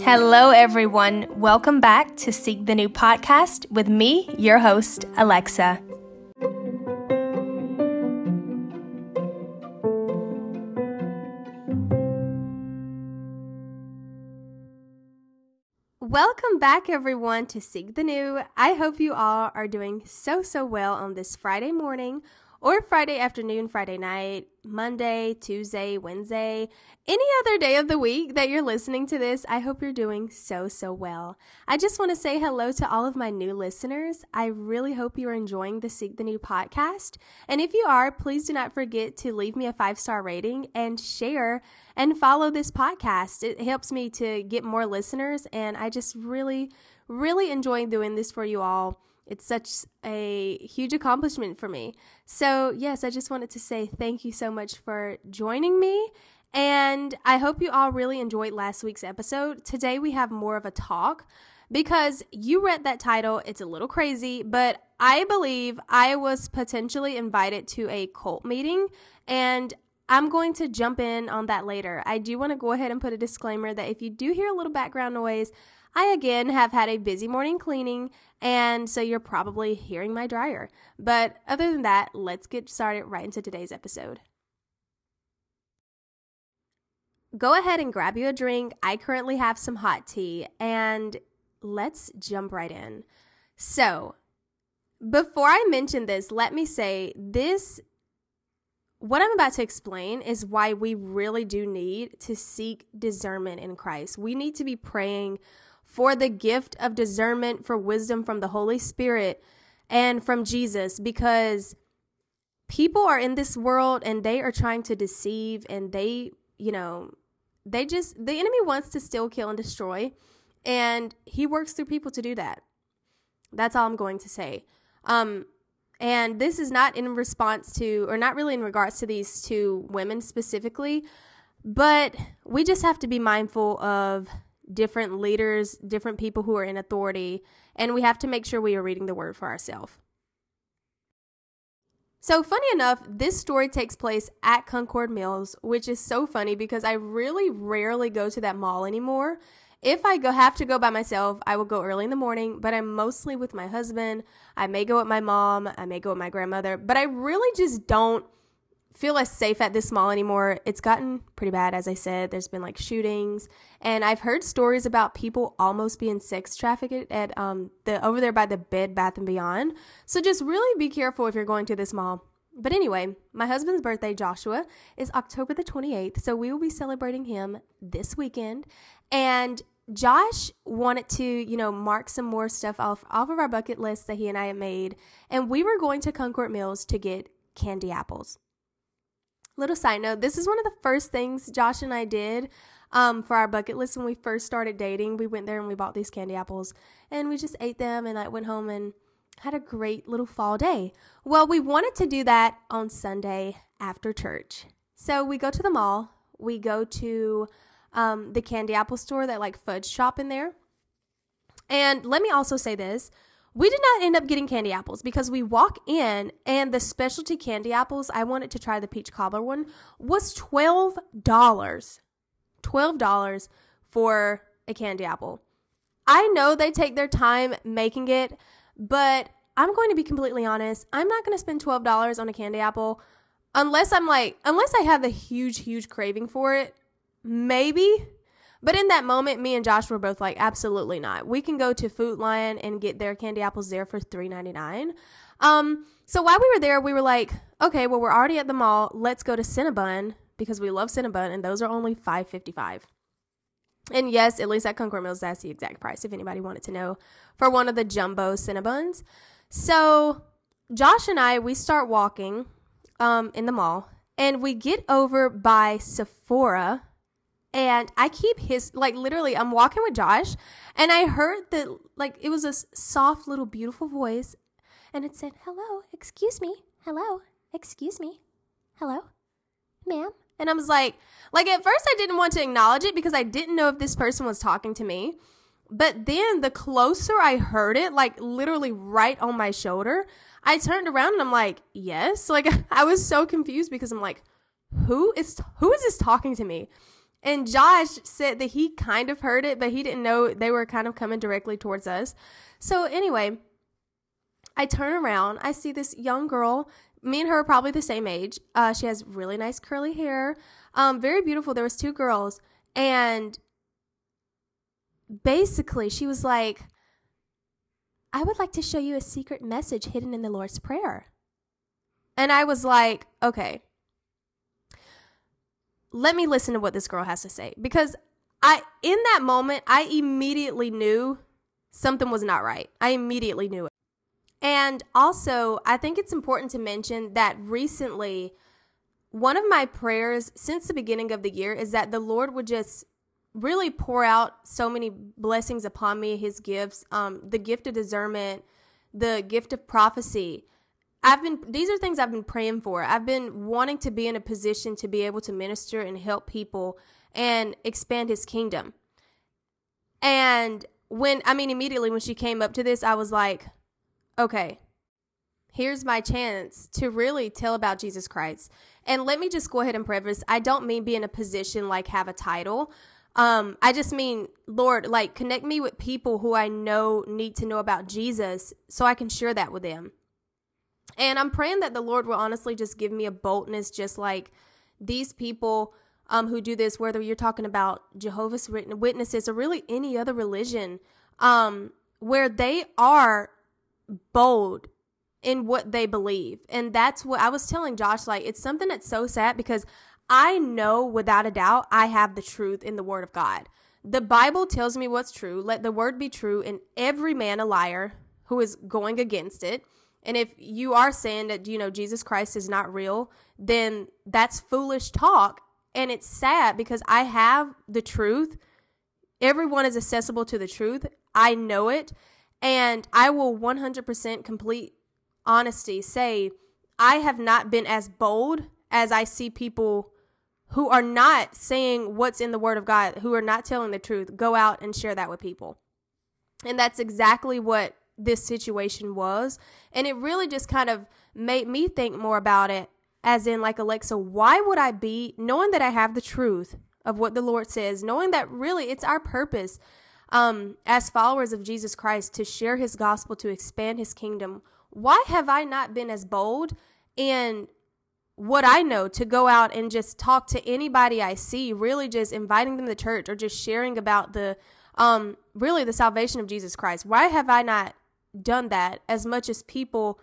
Hello, everyone. Welcome back to Seek the New podcast with me, your host, Alexa. Welcome back, everyone, to Seek the New. I hope you all are doing so, so well on this Friday morning or Friday afternoon, Friday night, Monday, Tuesday, Wednesday, any other day of the week that you're listening to this, I hope you're doing so, so well. I just want to say hello to all of my new listeners. I really hope you are enjoying the Seek the New podcast. And if you are, please do not forget to leave me a five star rating and share and follow this podcast. It helps me to get more listeners, and I just really, really enjoy doing this for you all. It's such a huge accomplishment for me. So, yes, I just wanted to say thank you so much for joining me. And I hope you all really enjoyed last week's episode. Today we have more of a talk because you read that title. It's a little crazy, but I believe I was potentially invited to a cult meeting and I'm going to jump in on that later. I do want to go ahead and put a disclaimer that if you do hear a little background noise, I again have had a busy morning cleaning, and so you're probably hearing my dryer. But other than that, let's get started right into today's episode. Go ahead and grab you a drink. I currently have some hot tea, and let's jump right in. So, before I mention this, let me say this what I'm about to explain is why we really do need to seek discernment in Christ. We need to be praying for the gift of discernment, for wisdom from the Holy Spirit and from Jesus because people are in this world and they are trying to deceive and they, you know, they just, the enemy wants to steal, kill, and destroy. And he works through people to do that. That's all I'm going to say. Um, and this is not in response to, or not really in regards to these two women specifically, but we just have to be mindful of different leaders, different people who are in authority, and we have to make sure we are reading the word for ourselves. So, funny enough, this story takes place at Concord Mills, which is so funny because I really rarely go to that mall anymore. If I go have to go by myself, I will go early in the morning, but I'm mostly with my husband. I may go with my mom, I may go with my grandmother, but I really just don't feel as safe at this mall anymore. It's gotten pretty bad, as I said. There's been like shootings, and I've heard stories about people almost being sex trafficked at um the over there by the Bed Bath and Beyond. So just really be careful if you're going to this mall. But anyway, my husband's birthday, Joshua, is October the 28th, so we will be celebrating him this weekend. And Josh wanted to, you know, mark some more stuff off off of our bucket list that he and I had made, and we were going to Concord Mills to get candy apples. Little side note this is one of the first things Josh and I did um, for our bucket list when we first started dating. We went there and we bought these candy apples and we just ate them and I went home and had a great little fall day. Well, we wanted to do that on Sunday after church. So we go to the mall, we go to um, the candy apple store, that like fudge shop in there. And let me also say this we did not end up getting candy apples because we walk in and the specialty candy apples, I wanted to try the peach cobbler one, was $12. $12 for a candy apple. I know they take their time making it, but I'm going to be completely honest. I'm not going to spend $12 on a candy apple unless I'm like, unless I have the huge, huge craving for it. Maybe, but in that moment, me and Josh were both like, absolutely not. We can go to Food Lion and get their candy apples there for three ninety nine. Um, so while we were there, we were like, okay, well, we're already at the mall. Let's go to Cinnabon because we love Cinnabon, and those are only five fifty five. And yes, at least at Concord Mills, that's the exact price if anybody wanted to know for one of the jumbo Cinnabons. So Josh and I, we start walking um, in the mall, and we get over by Sephora and I keep his like literally I'm walking with Josh and I heard that like it was a soft little beautiful voice and it said, "Hello, excuse me. Hello, excuse me. Hello, ma'am." And I was like, like at first I didn't want to acknowledge it because I didn't know if this person was talking to me. But then the closer I heard it, like literally right on my shoulder, I turned around and I'm like, "Yes." Like I was so confused because I'm like, who is who is this talking to me? And Josh said that he kind of heard it, but he didn't know they were kind of coming directly towards us. So anyway, I turn around, I see this young girl. Me and her are probably the same age. Uh, she has really nice curly hair, um, very beautiful. There was two girls, and basically she was like, "I would like to show you a secret message hidden in the Lord's prayer." And I was like, "Okay, let me listen to what this girl has to say because I in that moment I immediately knew something was not right. I immediately knew it. And also, I think it's important to mention that recently one of my prayers since the beginning of the year is that the Lord would just really pour out so many blessings upon me, his gifts, um, the gift of discernment, the gift of prophecy, I've been these are things I've been praying for. I've been wanting to be in a position to be able to minister and help people and expand his kingdom. And when I mean immediately when she came up to this, I was like, okay, here's my chance to really tell about Jesus Christ. And let me just go ahead and preface, I don't mean be in a position like have a title. Um, I just mean, Lord, like connect me with people who I know need to know about Jesus so I can share that with them. And I'm praying that the Lord will honestly just give me a boldness, just like these people um, who do this, whether you're talking about Jehovah's Witnesses or really any other religion, um, where they are bold in what they believe. And that's what I was telling Josh, like, it's something that's so sad because I know without a doubt I have the truth in the Word of God. The Bible tells me what's true. Let the Word be true, and every man a liar who is going against it. And if you are saying that, you know, Jesus Christ is not real, then that's foolish talk. And it's sad because I have the truth. Everyone is accessible to the truth. I know it. And I will 100% complete honesty say, I have not been as bold as I see people who are not saying what's in the Word of God, who are not telling the truth, go out and share that with people. And that's exactly what this situation was. And it really just kind of made me think more about it, as in, like, Alexa, why would I be, knowing that I have the truth of what the Lord says, knowing that really it's our purpose um, as followers of Jesus Christ to share his gospel, to expand his kingdom, why have I not been as bold in what I know to go out and just talk to anybody I see, really just inviting them to church or just sharing about the um really the salvation of Jesus Christ. Why have I not done that as much as people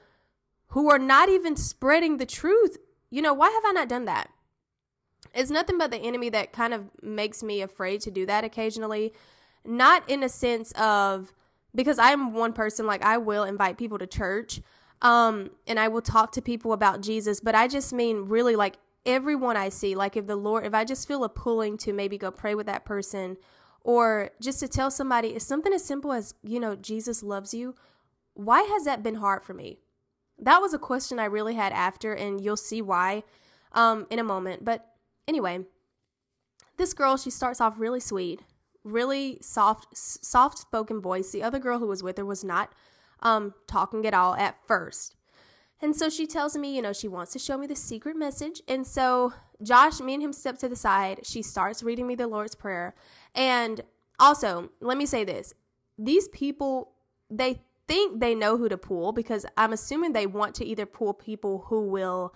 who are not even spreading the truth. You know, why have I not done that? It's nothing but the enemy that kind of makes me afraid to do that occasionally. Not in a sense of because I'm one person, like I will invite people to church um, and I will talk to people about Jesus, but I just mean really like everyone I see. Like if the Lord, if I just feel a pulling to maybe go pray with that person or just to tell somebody, it's something as simple as, you know, Jesus loves you why has that been hard for me? That was a question I really had after, and you'll see why um, in a moment. But anyway, this girl, she starts off really sweet, really soft, soft spoken voice. The other girl who was with her was not um, talking at all at first. And so she tells me, you know, she wants to show me the secret message. And so Josh, me and him step to the side. She starts reading me the Lord's Prayer. And also, let me say this these people, they think they know who to pull because I'm assuming they want to either pull people who will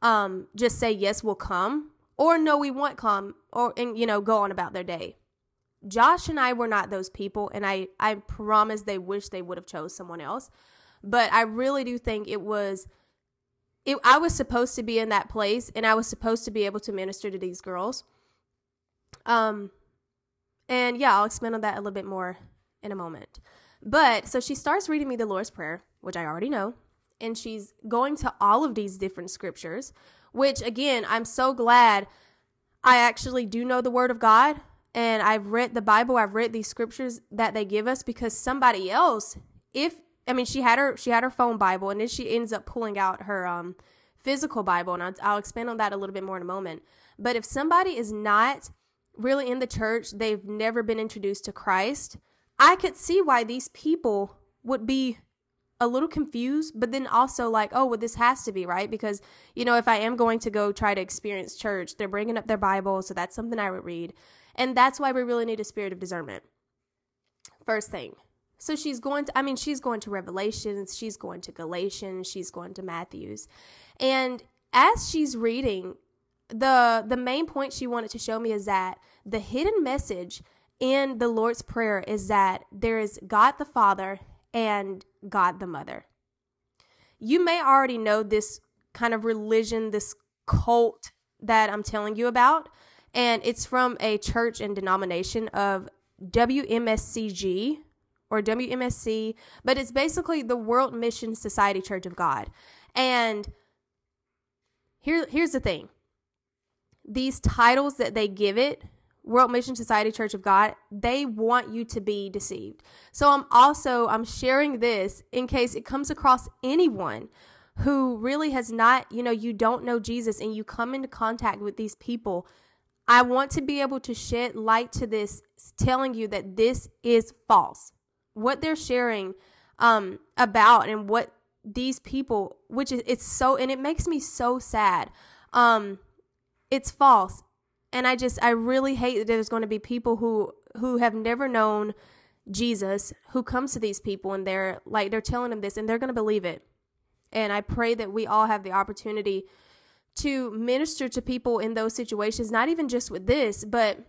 um, just say yes, we'll come, or no, we won't come, or and you know go on about their day. Josh and I were not those people, and I I promise they wish they would have chose someone else, but I really do think it was. It, I was supposed to be in that place, and I was supposed to be able to minister to these girls. Um, and yeah, I'll expand on that a little bit more in a moment. But so she starts reading me the Lord's Prayer, which I already know, and she's going to all of these different scriptures, which again, I'm so glad I actually do know the Word of God and I've read the Bible, I've read these scriptures that they give us because somebody else, if I mean, she had her she had her phone Bible, and then she ends up pulling out her um, physical Bible, and I'll, I'll expand on that a little bit more in a moment. But if somebody is not really in the church, they've never been introduced to Christ, I could see why these people would be a little confused, but then also like, oh, well, this has to be right because you know if I am going to go try to experience church, they're bringing up their Bible, so that's something I would read, and that's why we really need a spirit of discernment. First thing. So she's going to, I mean, she's going to Revelations, she's going to Galatians, she's going to Matthews. And as she's reading, the the main point she wanted to show me is that the hidden message in the Lord's Prayer is that there is God the Father and God the Mother. You may already know this kind of religion, this cult that I'm telling you about, and it's from a church and denomination of WMSCG or WMSC, but it's basically the World Mission Society Church of God. And here, here's the thing these titles that they give it World Mission Society Church of God, they want you to be deceived. So I'm also I'm sharing this in case it comes across anyone who really has not, you know, you don't know Jesus and you come into contact with these people. I want to be able to shed light to this telling you that this is false. What they're sharing um about and what these people which is it's so and it makes me so sad. Um it's false and I just I really hate that there's going to be people who who have never known Jesus who comes to these people and they're like they're telling them this and they're going to believe it. And I pray that we all have the opportunity to minister to people in those situations, not even just with this, but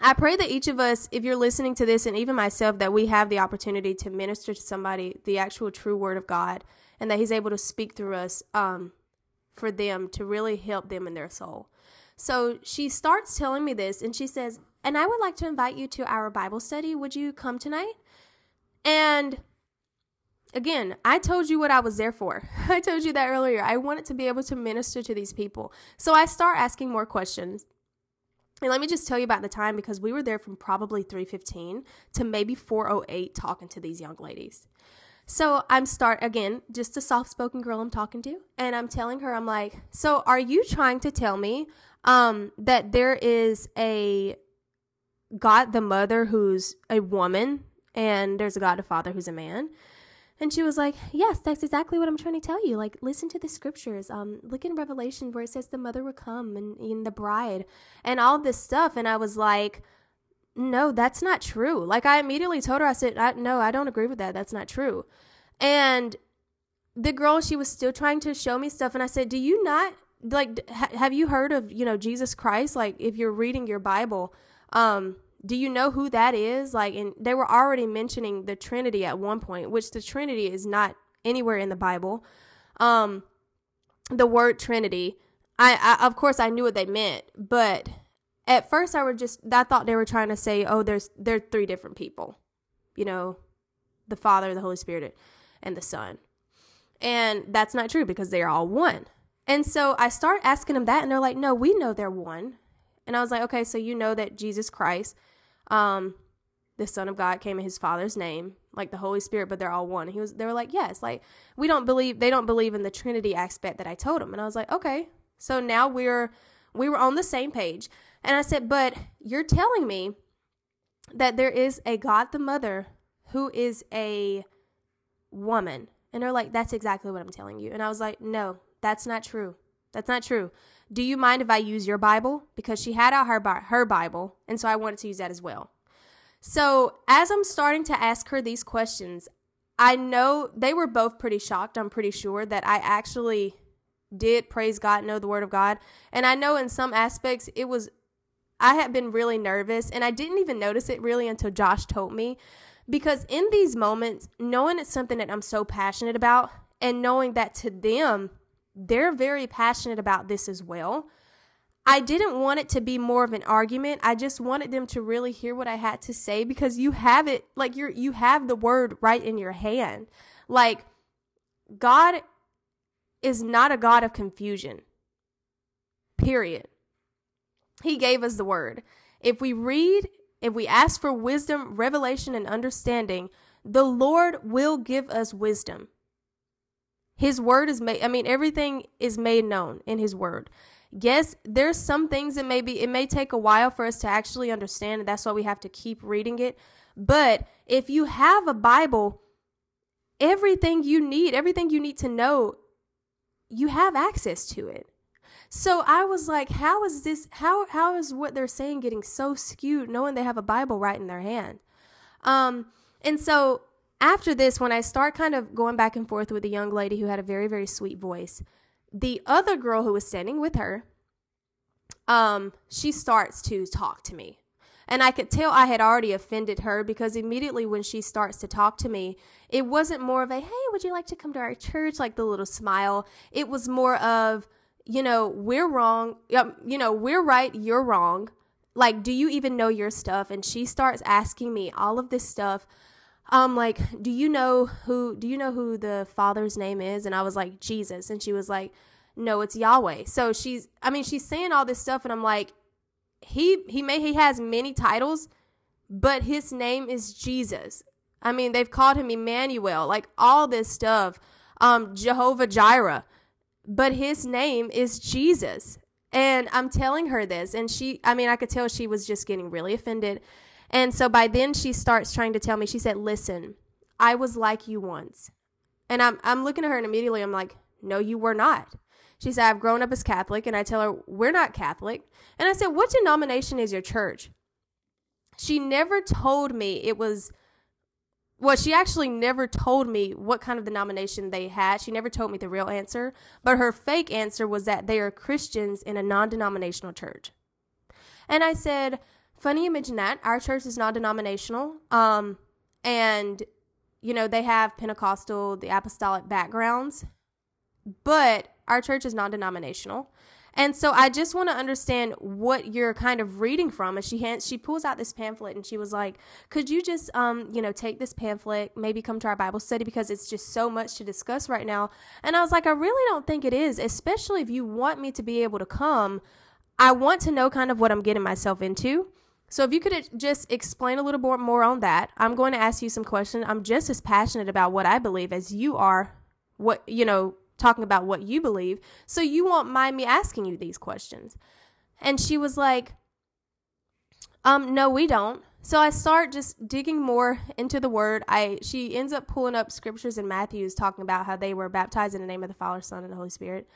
I pray that each of us, if you're listening to this, and even myself, that we have the opportunity to minister to somebody the actual true word of God and that He's able to speak through us um, for them to really help them in their soul. So she starts telling me this and she says, And I would like to invite you to our Bible study. Would you come tonight? And again, I told you what I was there for. I told you that earlier. I wanted to be able to minister to these people. So I start asking more questions. And let me just tell you about the time because we were there from probably 3:15 to maybe 4:08 talking to these young ladies. So I'm start again, just a soft-spoken girl I'm talking to, and I'm telling her I'm like, "So are you trying to tell me um, that there is a God the Mother who's a woman, and there's a God the Father who's a man. And she was like, Yes, that's exactly what I'm trying to tell you. Like, listen to the scriptures. Um, look in Revelation where it says the mother will come and, and the bride and all this stuff. And I was like, No, that's not true. Like, I immediately told her, I said, I, No, I don't agree with that. That's not true. And the girl, she was still trying to show me stuff. And I said, Do you not like ha- have you heard of you know jesus christ? Like if you're reading your bible um do you know who that is? Like and they were already mentioning the trinity at one point which the trinity is not anywhere in the bible. Um the word trinity I, I of course i knew what they meant but at first i were just i thought they were trying to say oh there's there are three different people you know the father the holy spirit and the son. And that's not true because they're all one and so I start asking them that, and they're like, no, we know they're one. And I was like, okay, so you know that Jesus Christ, um, the Son of God, came in his Father's name, like the Holy Spirit, but they're all one. And he was, they were like, yes, like we don't believe, they don't believe in the Trinity aspect that I told them. And I was like, okay, so now we're, we were on the same page. And I said, but you're telling me that there is a God the Mother who is a woman. And they're like, that's exactly what I'm telling you. And I was like, no, that's not true. That's not true. Do you mind if I use your Bible? Because she had out her, her Bible, and so I wanted to use that as well. So, as I'm starting to ask her these questions, I know they were both pretty shocked, I'm pretty sure, that I actually did, praise God, know the Word of God. And I know in some aspects it was, I had been really nervous, and I didn't even notice it really until Josh told me. Because in these moments, knowing it's something that I'm so passionate about, and knowing that to them, they're very passionate about this as well. I didn't want it to be more of an argument. I just wanted them to really hear what I had to say because you have it like you're you have the word right in your hand. Like God is not a God of confusion. Period. He gave us the word. If we read, if we ask for wisdom, revelation, and understanding, the Lord will give us wisdom. His word is made, I mean, everything is made known in His word. Yes, there's some things that maybe it may take a while for us to actually understand, and that's why we have to keep reading it. But if you have a Bible, everything you need, everything you need to know, you have access to it. So I was like, how is this how how is what they're saying getting so skewed knowing they have a Bible right in their hand? Um and so after this when I start kind of going back and forth with a young lady who had a very very sweet voice, the other girl who was standing with her um she starts to talk to me. And I could tell I had already offended her because immediately when she starts to talk to me, it wasn't more of a, hey, would you like to come to our church? Like the little smile. It was more of, you know, we're wrong. You know, we're right, you're wrong. Like, do you even know your stuff? And she starts asking me all of this stuff. Um, like, do you know who do you know who the father's name is? And I was like, Jesus. And she was like, No, it's Yahweh. So she's I mean, she's saying all this stuff, and I'm like, he he may he has many titles, but his name is Jesus. I mean, they've called him Emmanuel, like all this stuff. Um, Jehovah Jireh but his name is Jesus. And I'm telling her this, and she, I mean, I could tell she was just getting really offended. And so by then she starts trying to tell me, she said, Listen, I was like you once. And I'm, I'm looking at her, and immediately I'm like, No, you were not. She said, I've grown up as Catholic. And I tell her, We're not Catholic. And I said, What denomination is your church? She never told me it was well, she actually never told me what kind of denomination they had. She never told me the real answer, but her fake answer was that they are Christians in a non denominational church. And I said, Funny imagine that. Our church is non denominational. Um, and, you know, they have Pentecostal, the apostolic backgrounds, but our church is non denominational. And so I just want to understand what you're kind of reading from. And she hands, she pulls out this pamphlet and she was like, "Could you just, um, you know, take this pamphlet, maybe come to our Bible study because it's just so much to discuss right now." And I was like, "I really don't think it is, especially if you want me to be able to come. I want to know kind of what I'm getting myself into." So if you could just explain a little more, more on that, I'm going to ask you some questions. I'm just as passionate about what I believe as you are what you know talking about what you believe. So you won't mind me asking you these questions. And she was like, um, no, we don't. So I start just digging more into the word. I she ends up pulling up scriptures in Matthew's talking about how they were baptized in the name of the Father, Son, and the Holy Spirit.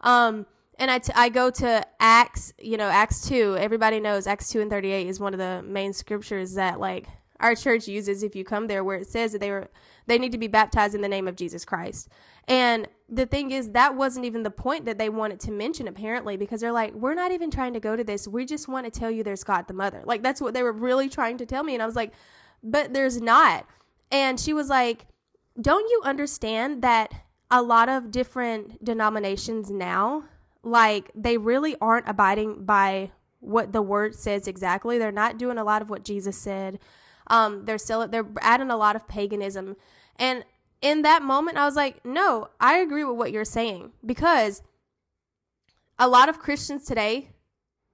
Um, and I, t- I go to Acts, you know, Acts 2. Everybody knows Acts 2 and 38 is one of the main scriptures that like our church uses if you come there where it says that they were they need to be baptized in the name of Jesus Christ. And the thing is, that wasn't even the point that they wanted to mention, apparently, because they're like, we're not even trying to go to this. We just want to tell you there's God the Mother. Like, that's what they were really trying to tell me. And I was like, but there's not. And she was like, don't you understand that a lot of different denominations now, like, they really aren't abiding by what the word says exactly? They're not doing a lot of what Jesus said. Um, they're still, they're adding a lot of paganism. And in that moment, I was like, no, I agree with what you're saying because a lot of Christians today,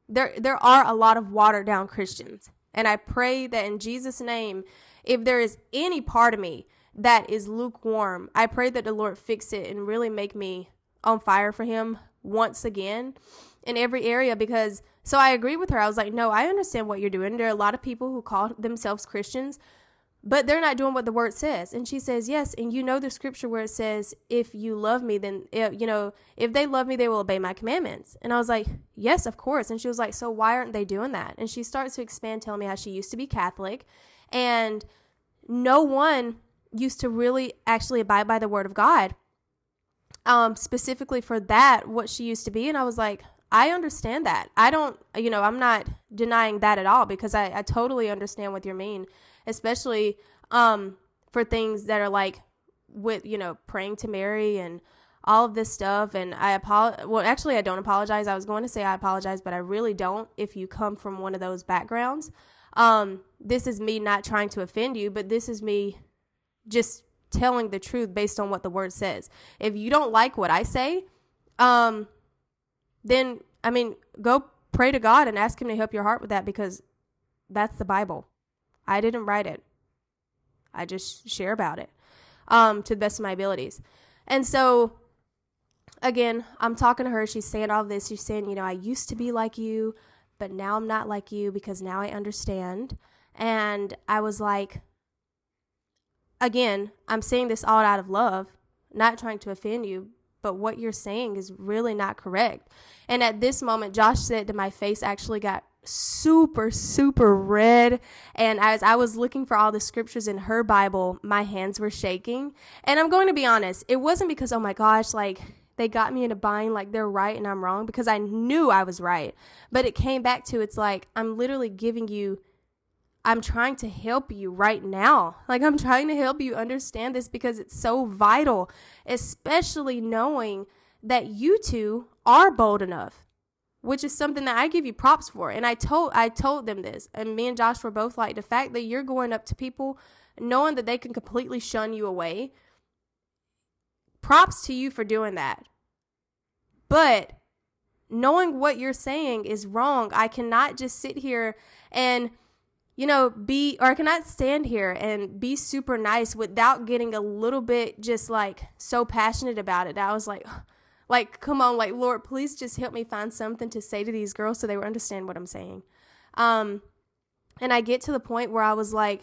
there there are a lot of watered down Christians. And I pray that in Jesus' name, if there is any part of me that is lukewarm, I pray that the Lord fix it and really make me on fire for him once again in every area because so I agree with her. I was like, no, I understand what you're doing. There are a lot of people who call themselves Christians but they're not doing what the word says. And she says, Yes. And you know the scripture where it says, If you love me, then, eh, you know, if they love me, they will obey my commandments. And I was like, Yes, of course. And she was like, So why aren't they doing that? And she starts to expand, telling me how she used to be Catholic and no one used to really actually abide by the word of God. Um, specifically for that, what she used to be. And I was like, I understand that. I don't, you know, I'm not denying that at all because I, I totally understand what you mean especially um, for things that are like with you know praying to Mary and all of this stuff. And I apologize. Well, actually, I don't apologize. I was going to say I apologize, but I really don't. If you come from one of those backgrounds, um, this is me not trying to offend you, but this is me just telling the truth based on what the word says. If you don't like what I say, um, then I mean, go pray to God and ask Him to help your heart with that because that's the Bible. I didn't write it. I just share about it um, to the best of my abilities. And so, again, I'm talking to her. She's saying all this. She's saying, you know, I used to be like you, but now I'm not like you because now I understand. And I was like, again, I'm saying this all out of love, not trying to offend you, but what you're saying is really not correct. And at this moment, Josh said to my face actually got super, super red. And as I was looking for all the scriptures in her Bible, my hands were shaking. And I'm going to be honest, it wasn't because, oh my gosh, like they got me in a bind, like they're right and I'm wrong, because I knew I was right. But it came back to it's like, I'm literally giving you I'm trying to help you right now. Like, I'm trying to help you understand this because it's so vital, especially knowing that you two are bold enough, which is something that I give you props for. And I told I told them this, and me and Josh were both like the fact that you're going up to people knowing that they can completely shun you away. Props to you for doing that. But knowing what you're saying is wrong, I cannot just sit here and you know, be or I cannot stand here and be super nice without getting a little bit just like so passionate about it. I was like, like, come on, like, Lord, please just help me find something to say to these girls so they will understand what I'm saying. Um, and I get to the point where I was like,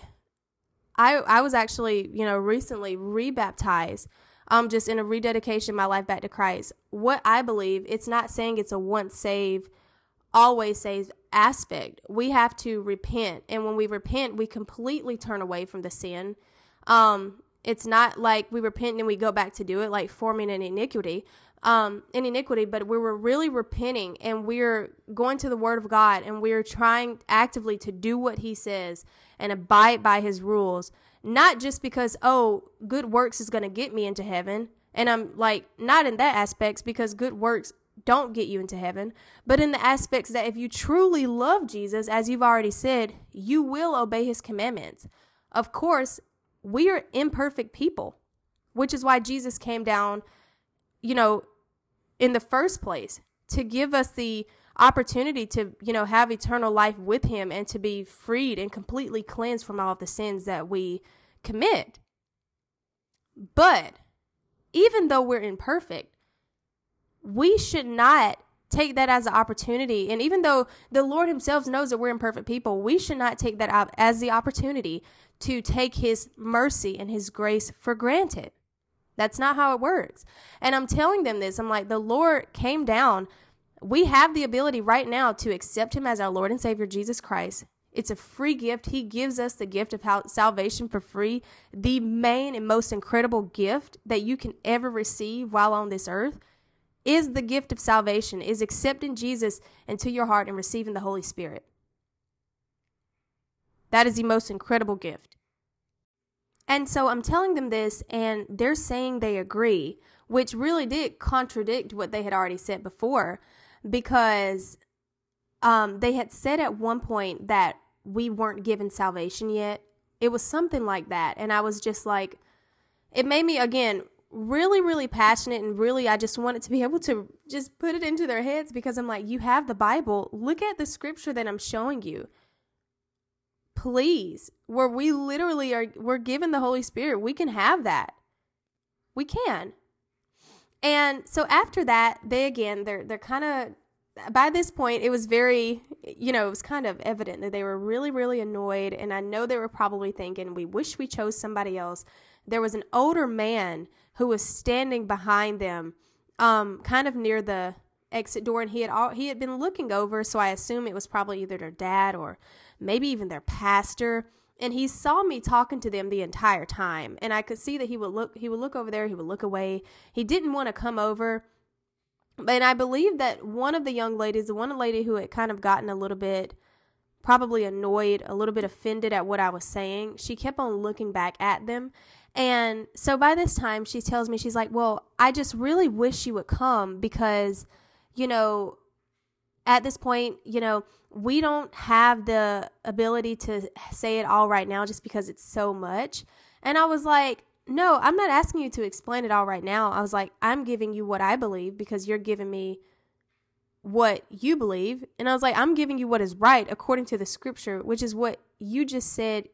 I I was actually, you know, recently rebaptized, um, just in a rededication my life back to Christ. What I believe, it's not saying it's a once saved always says aspect. We have to repent. And when we repent, we completely turn away from the sin. Um, it's not like we repent and we go back to do it, like forming an iniquity, um, an iniquity, but we were really repenting and we're going to the Word of God and we're trying actively to do what He says and abide by His rules. Not just because, oh, good works is going to get me into heaven. And I'm like, not in that aspects because good works don't get you into heaven, but in the aspects that if you truly love Jesus, as you've already said, you will obey his commandments. Of course, we are imperfect people, which is why Jesus came down, you know, in the first place to give us the opportunity to, you know, have eternal life with him and to be freed and completely cleansed from all of the sins that we commit. But even though we're imperfect, we should not take that as an opportunity. And even though the Lord Himself knows that we're imperfect people, we should not take that as the opportunity to take His mercy and His grace for granted. That's not how it works. And I'm telling them this. I'm like, the Lord came down. We have the ability right now to accept Him as our Lord and Savior, Jesus Christ. It's a free gift. He gives us the gift of salvation for free, the main and most incredible gift that you can ever receive while on this earth is the gift of salvation, is accepting Jesus into your heart and receiving the Holy Spirit. That is the most incredible gift. And so I'm telling them this, and they're saying they agree, which really did contradict what they had already said before, because um, they had said at one point that we weren't given salvation yet. It was something like that. And I was just like, it made me, again, really, really passionate and really, I just wanted to be able to just put it into their heads because I'm like, you have the Bible. Look at the scripture that I'm showing you. Please, where we literally are, we're given the Holy Spirit. We can have that. We can. And so after that, they again, they're, they're kind of, by this point, it was very, you know, it was kind of evident that they were really, really annoyed. And I know they were probably thinking, we wish we chose somebody else. There was an older man who was standing behind them, um, kind of near the exit door, and he had all, he had been looking over. So I assume it was probably either their dad or maybe even their pastor. And he saw me talking to them the entire time, and I could see that he would look he would look over there, he would look away. He didn't want to come over. And I believe that one of the young ladies, the one lady who had kind of gotten a little bit probably annoyed, a little bit offended at what I was saying, she kept on looking back at them. And so by this time, she tells me, she's like, Well, I just really wish you would come because, you know, at this point, you know, we don't have the ability to say it all right now just because it's so much. And I was like, No, I'm not asking you to explain it all right now. I was like, I'm giving you what I believe because you're giving me what you believe. And I was like, I'm giving you what is right according to the scripture, which is what you just said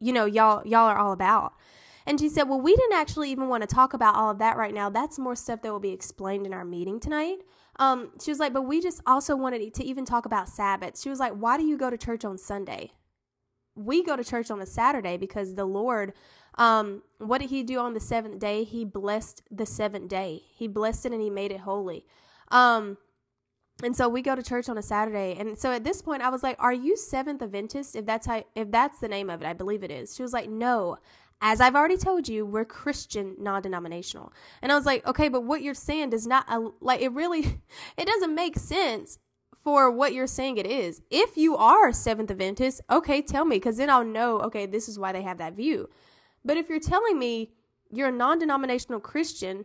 you know y'all y'all are all about and she said well we didn't actually even want to talk about all of that right now that's more stuff that will be explained in our meeting tonight um, she was like but we just also wanted to even talk about sabbath she was like why do you go to church on sunday we go to church on a saturday because the lord Um, what did he do on the seventh day? He blessed the seventh day. He blessed it and he made it holy. Um, and so we go to church on a Saturday. And so at this point I was like, Are you Seventh Adventist? If that's how if that's the name of it, I believe it is. She was like, No. As I've already told you, we're Christian non-denominational. And I was like, okay, but what you're saying does not like it really it doesn't make sense for what you're saying it is. If you are Seventh Adventist, okay, tell me cuz then I'll know, okay, this is why they have that view. But if you're telling me you're a non-denominational Christian,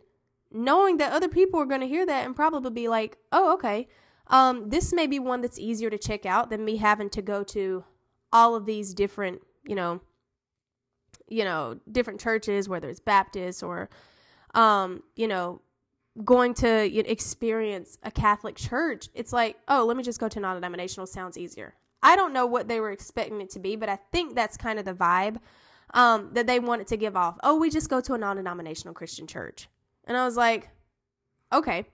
knowing that other people are going to hear that and probably be like, "Oh, okay." Um, this may be one that's easier to check out than me having to go to all of these different, you know, you know, different churches, whether it's Baptist or, um, you know, going to experience a Catholic church. It's like, oh, let me just go to non-denominational. Sounds easier. I don't know what they were expecting it to be, but I think that's kind of the vibe um, that they wanted to give off. Oh, we just go to a non-denominational Christian church, and I was like, okay,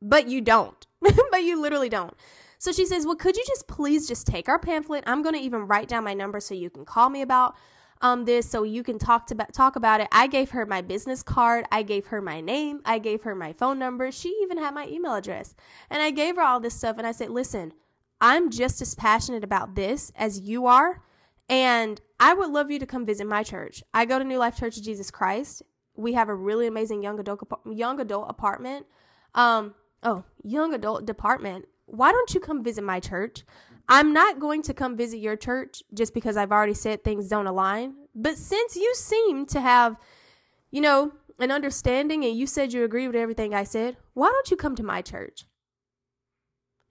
but you don't. but you literally don't. So she says, Well, could you just please just take our pamphlet? I'm going to even write down my number so you can call me about um, this so you can talk to talk about it. I gave her my business card. I gave her my name. I gave her my phone number. She even had my email address. And I gave her all this stuff and I said, "Listen, I'm just as passionate about this as you are, and I would love you to come visit my church. I go to New Life Church of Jesus Christ. We have a really amazing young adult young adult apartment. Um, oh, young adult department. Why don't you come visit my church? I'm not going to come visit your church just because I've already said things don't align. But since you seem to have, you know, an understanding and you said you agree with everything I said, why don't you come to my church?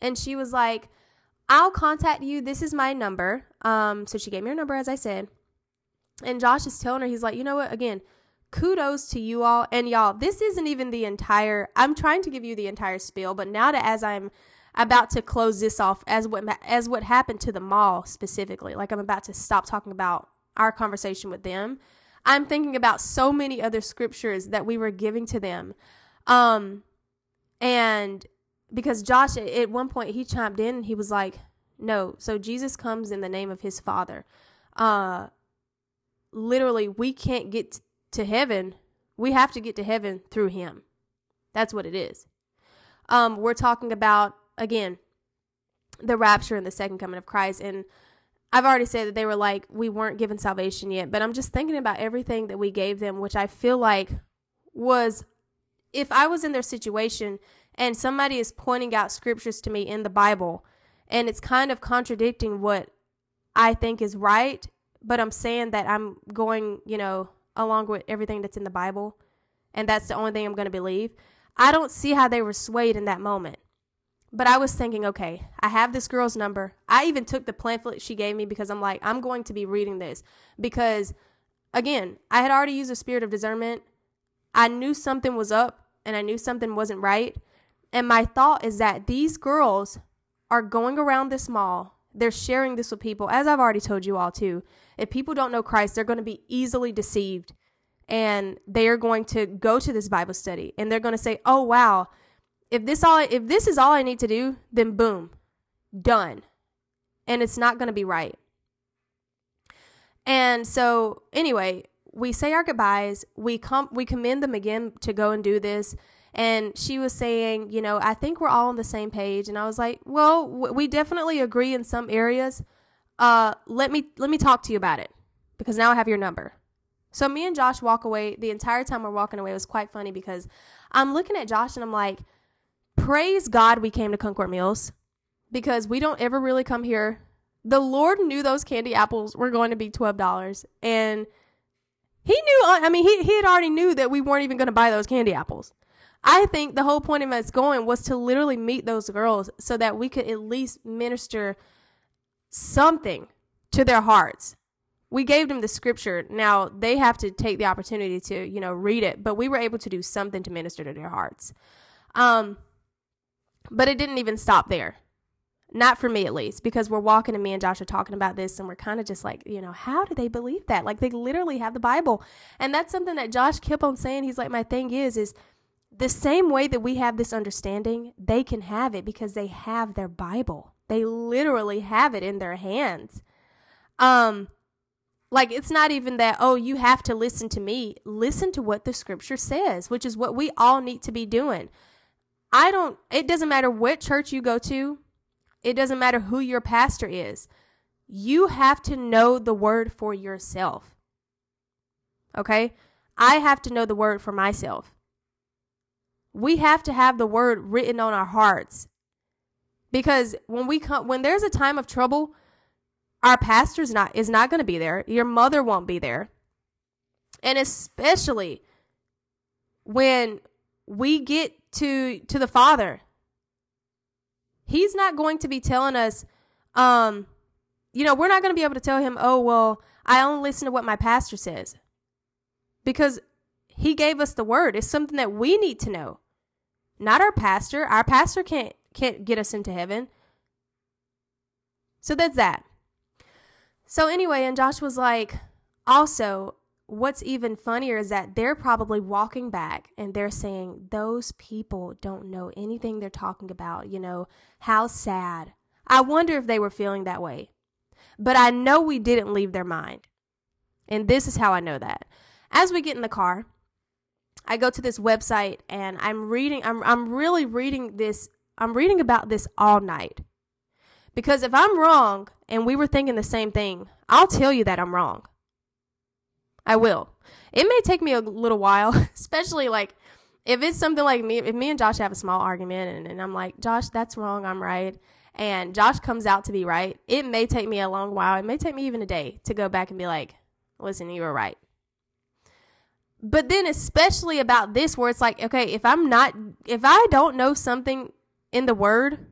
And she was like, I'll contact you. This is my number. Um, so she gave me her number, as I said. And Josh is telling her, he's like, you know what? Again, kudos to you all. And y'all, this isn't even the entire, I'm trying to give you the entire spiel, but now that as I'm about to close this off as what, as what happened to the mall specifically, like I'm about to stop talking about our conversation with them. I'm thinking about so many other scriptures that we were giving to them. Um, and because Josh at one point he chimed in and he was like, no, so Jesus comes in the name of his father. Uh, literally we can't get to heaven, we have to get to heaven through him. That's what it is. Um, we're talking about, again, the rapture and the second coming of Christ. And I've already said that they were like, we weren't given salvation yet, but I'm just thinking about everything that we gave them, which I feel like was, if I was in their situation and somebody is pointing out scriptures to me in the Bible and it's kind of contradicting what I think is right, but I'm saying that I'm going, you know, along with everything that's in the Bible, and that's the only thing I'm going to believe, I don't see how they were swayed in that moment. But I was thinking, okay, I have this girl's number. I even took the pamphlet she gave me because I'm like, I'm going to be reading this. Because, again, I had already used a spirit of discernment. I knew something was up and I knew something wasn't right. And my thought is that these girls are going around this mall. They're sharing this with people, as I've already told you all too. If people don't know Christ, they're going to be easily deceived and they are going to go to this Bible study and they're going to say, "Oh wow, if this all if this is all I need to do, then boom, done." And it's not going to be right. And so, anyway, we say our goodbyes. We come we commend them again to go and do this. And she was saying, you know, I think we're all on the same page. And I was like, well, w- we definitely agree in some areas uh, let me let me talk to you about it because now I have your number. So me and Josh walk away. The entire time we're walking away was quite funny because I'm looking at Josh and I'm like, praise God we came to Concord Mills because we don't ever really come here. The Lord knew those candy apples were going to be twelve dollars, and He knew. I mean, He He had already knew that we weren't even going to buy those candy apples. I think the whole point of us going was to literally meet those girls so that we could at least minister something to their hearts. We gave them the scripture. Now they have to take the opportunity to, you know, read it, but we were able to do something to minister to their hearts. Um, but it didn't even stop there. Not for me, at least, because we're walking and me and Josh are talking about this, and we're kind of just like, you know, how do they believe that? Like they literally have the Bible, and that's something that Josh kept on saying. He's like, my thing is, is the same way that we have this understanding, they can have it because they have their Bible. They literally have it in their hands. Um, Like, it's not even that, oh, you have to listen to me. Listen to what the scripture says, which is what we all need to be doing. I don't, it doesn't matter what church you go to, it doesn't matter who your pastor is. You have to know the word for yourself. Okay? I have to know the word for myself. We have to have the word written on our hearts. Because when we come when there's a time of trouble, our pastor's not is not going to be there. Your mother won't be there. And especially when we get to to the father, he's not going to be telling us um you know, we're not going to be able to tell him, "Oh, well, I only listen to what my pastor says." Because he gave us the word. It's something that we need to know. Not our pastor. Our pastor can't can't get us into heaven. So that's that. So anyway, and Josh was like, also, what's even funnier is that they're probably walking back and they're saying, those people don't know anything they're talking about. You know, how sad. I wonder if they were feeling that way. But I know we didn't leave their mind. And this is how I know that. As we get in the car, I go to this website and I'm reading I'm I'm really reading this I'm reading about this all night. Because if I'm wrong and we were thinking the same thing, I'll tell you that I'm wrong. I will. It may take me a little while, especially like if it's something like me, if me and Josh have a small argument and, and I'm like, Josh, that's wrong, I'm right. And Josh comes out to be right, it may take me a long while. It may take me even a day to go back and be like, listen, you were right. But then, especially about this, where it's like, okay, if I'm not, if I don't know something in the word,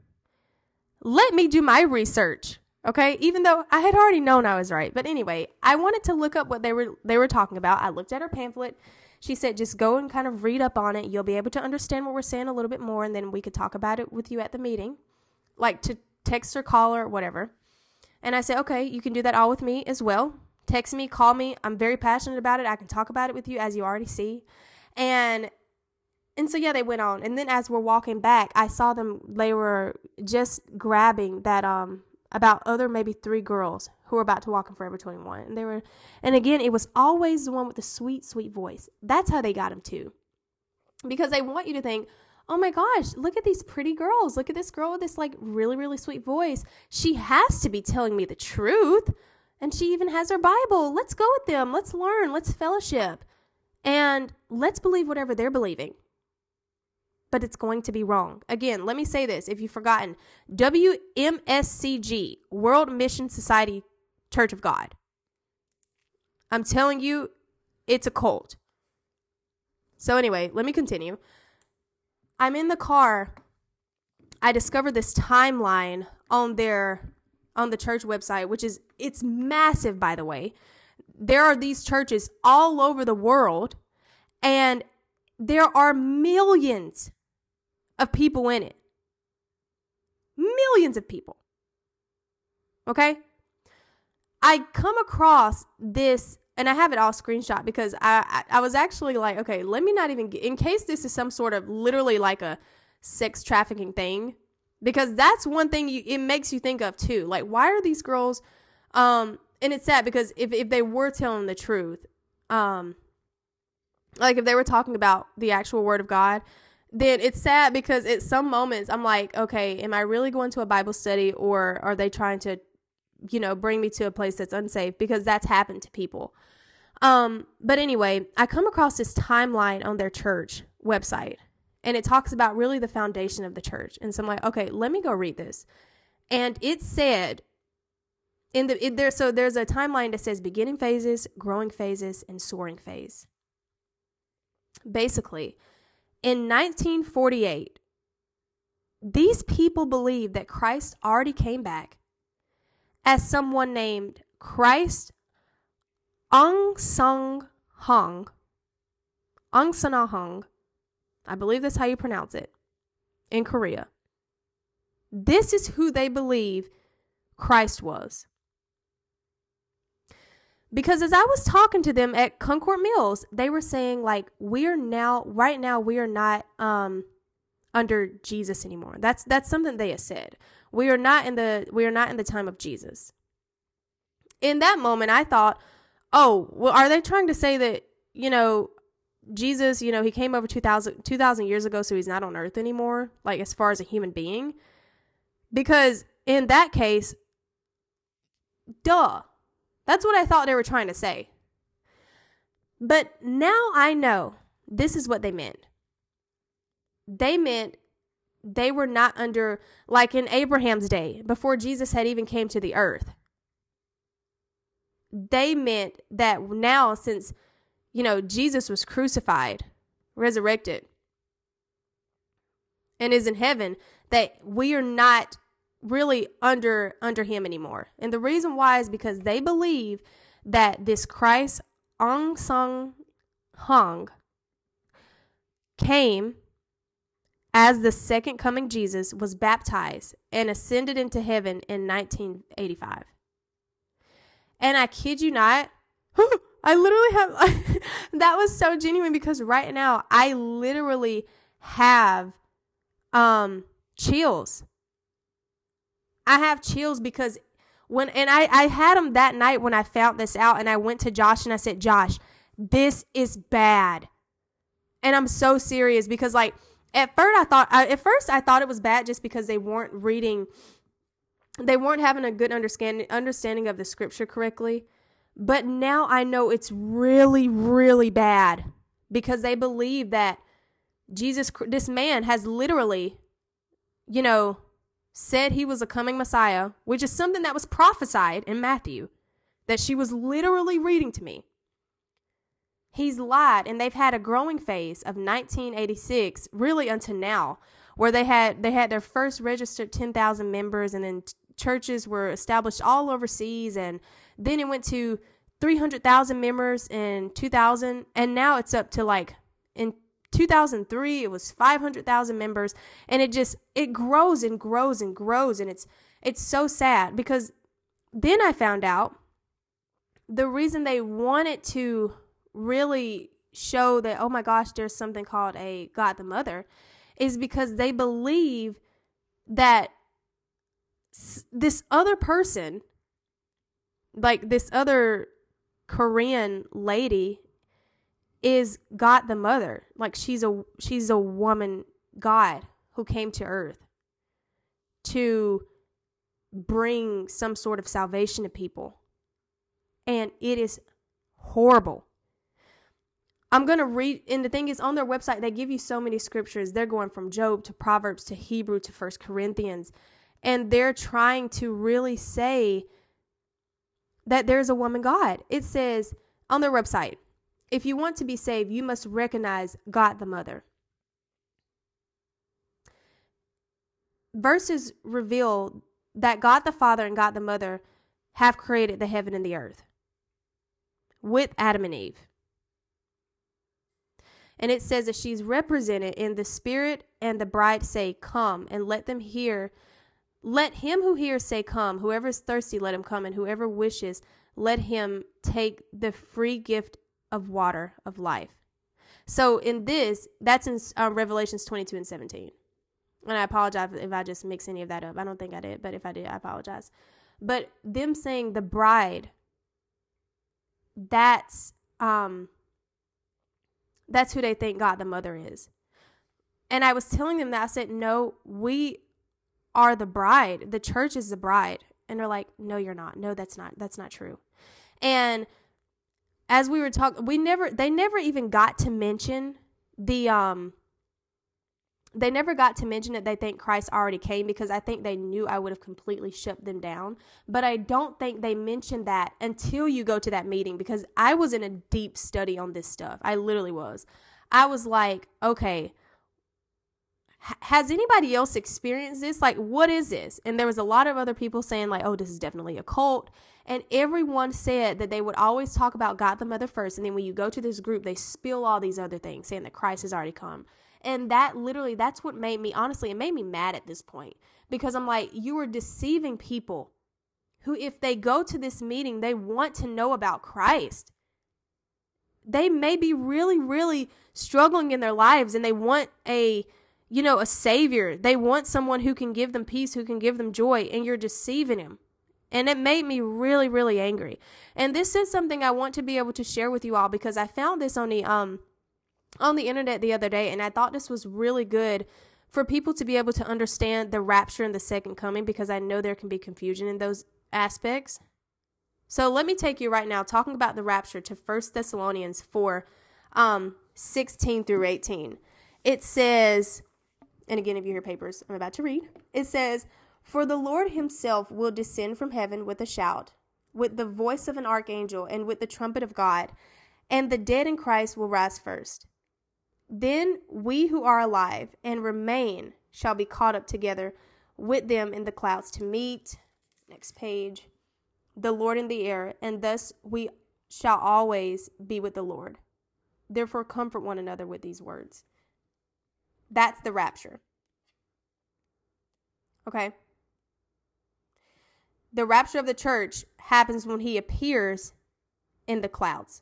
let me do my research. Okay, even though I had already known I was right. But anyway, I wanted to look up what they were they were talking about. I looked at her pamphlet. She said just go and kind of read up on it. You'll be able to understand what we're saying a little bit more and then we could talk about it with you at the meeting. Like to text or call or whatever. And I said, "Okay, you can do that all with me as well. Text me, call me. I'm very passionate about it. I can talk about it with you as you already see." And and so yeah, they went on. And then as we're walking back, I saw them they were just grabbing that um about other maybe three girls who were about to walk in Forever 21. And they were and again, it was always the one with the sweet, sweet voice. That's how they got him too. Because they want you to think, oh my gosh, look at these pretty girls. Look at this girl with this like really, really sweet voice. She has to be telling me the truth. And she even has her Bible. Let's go with them. Let's learn. Let's fellowship. And let's believe whatever they're believing but it's going to be wrong. Again, let me say this if you've forgotten WMSCG, World Mission Society Church of God. I'm telling you, it's a cult. So, anyway, let me continue. I'm in the car. I discovered this timeline on their on the church website, which is it's massive by the way. There are these churches all over the world and there are millions of people in it. Millions of people. Okay? I come across this and I have it all screenshot because I, I, I was actually like, okay, let me not even get, in case this is some sort of literally like a sex trafficking thing, because that's one thing you, it makes you think of too. Like, why are these girls? Um, and it's sad because if if they were telling the truth, um, like if they were talking about the actual word of God, then it's sad because at some moments I'm like, okay, am I really going to a Bible study or are they trying to, you know, bring me to a place that's unsafe? Because that's happened to people. Um, but anyway, I come across this timeline on their church website and it talks about really the foundation of the church. And so I'm like, okay, let me go read this. And it said in the it, there so there's a timeline that says beginning phases, growing phases, and soaring phase. Basically, in 1948, these people believed that Christ already came back as someone named Christ Aung Sung Hong. Ahn Sahng-hong. I believe that's how you pronounce it. In Korea. This is who they believe Christ was. Because as I was talking to them at Concord Mills, they were saying like we're now right now we are not um under Jesus anymore. That's that's something they have said. We are not in the we are not in the time of Jesus. In that moment I thought, oh, well, are they trying to say that, you know, Jesus, you know, he came over 2000, 2000 years ago, so he's not on earth anymore, like as far as a human being? Because in that case, duh. That's what I thought they were trying to say. But now I know this is what they meant. They meant they were not under like in Abraham's day before Jesus had even came to the earth. They meant that now since you know Jesus was crucified, resurrected and is in heaven that we are not really under under him anymore. And the reason why is because they believe that this Christ Aung San Hong came as the second coming Jesus was baptized and ascended into heaven in 1985. And I kid you not, I literally have that was so genuine because right now I literally have um chills. I have chills because when and I I had them that night when I found this out and I went to Josh and I said, "Josh, this is bad." And I'm so serious because like at first I thought I, at first I thought it was bad just because they weren't reading they weren't having a good understanding understanding of the scripture correctly. But now I know it's really really bad because they believe that Jesus this man has literally you know said he was a coming Messiah, which is something that was prophesied in Matthew, that she was literally reading to me. He's lied, and they've had a growing phase of 1986, really until now, where they had they had their first registered 10,000 members, and then t- churches were established all overseas, and then it went to 300,000 members in 2000, and now it's up to like in 2003 it was 500,000 members and it just it grows and grows and grows and it's it's so sad because then I found out the reason they wanted to really show that oh my gosh there's something called a God the Mother is because they believe that this other person like this other Korean lady is God the mother. Like she's a she's a woman God who came to earth to bring some sort of salvation to people. And it is horrible. I'm going to read, and the thing is, on their website, they give you so many scriptures. They're going from Job to Proverbs to Hebrew to First Corinthians. And they're trying to really say that there's a woman God. It says on their website, if you want to be saved, you must recognize God the Mother. Verses reveal that God the Father and God the Mother have created the heaven and the earth with Adam and Eve. And it says that she's represented in the Spirit and the bride say, Come, and let them hear. Let him who hears say, Come. Whoever is thirsty, let him come. And whoever wishes, let him take the free gift of water of life. So in this, that's in um, Revelations 22 and 17. And I apologize if I just mix any of that up. I don't think I did, but if I did, I apologize. But them saying the bride, that's um that's who they think God the mother is. And I was telling them that I said, No, we are the bride. The church is the bride. And they're like, No, you're not. No, that's not that's not true. And as we were talking, we never, they never even got to mention the, um, they never got to mention that they think Christ already came because I think they knew I would have completely shut them down. But I don't think they mentioned that until you go to that meeting because I was in a deep study on this stuff. I literally was. I was like, okay, has anybody else experienced this? Like, what is this? And there was a lot of other people saying, like, oh, this is definitely a cult. And everyone said that they would always talk about God the Mother first. And then when you go to this group, they spill all these other things, saying that Christ has already come. And that literally, that's what made me, honestly, it made me mad at this point because I'm like, you are deceiving people who, if they go to this meeting, they want to know about Christ. They may be really, really struggling in their lives and they want a, you know, a savior. They want someone who can give them peace, who can give them joy, and you're deceiving them And it made me really, really angry. And this is something I want to be able to share with you all because I found this on the um on the internet the other day and I thought this was really good for people to be able to understand the rapture and the second coming because I know there can be confusion in those aspects. So let me take you right now talking about the rapture to 1 Thessalonians 4 um 16 through 18. It says and again if you hear papers I'm about to read, it says for the Lord himself will descend from heaven with a shout, with the voice of an archangel, and with the trumpet of God, and the dead in Christ will rise first. Then we who are alive and remain shall be caught up together with them in the clouds to meet, next page, the Lord in the air, and thus we shall always be with the Lord. Therefore, comfort one another with these words. That's the rapture. Okay? the rapture of the church happens when he appears in the clouds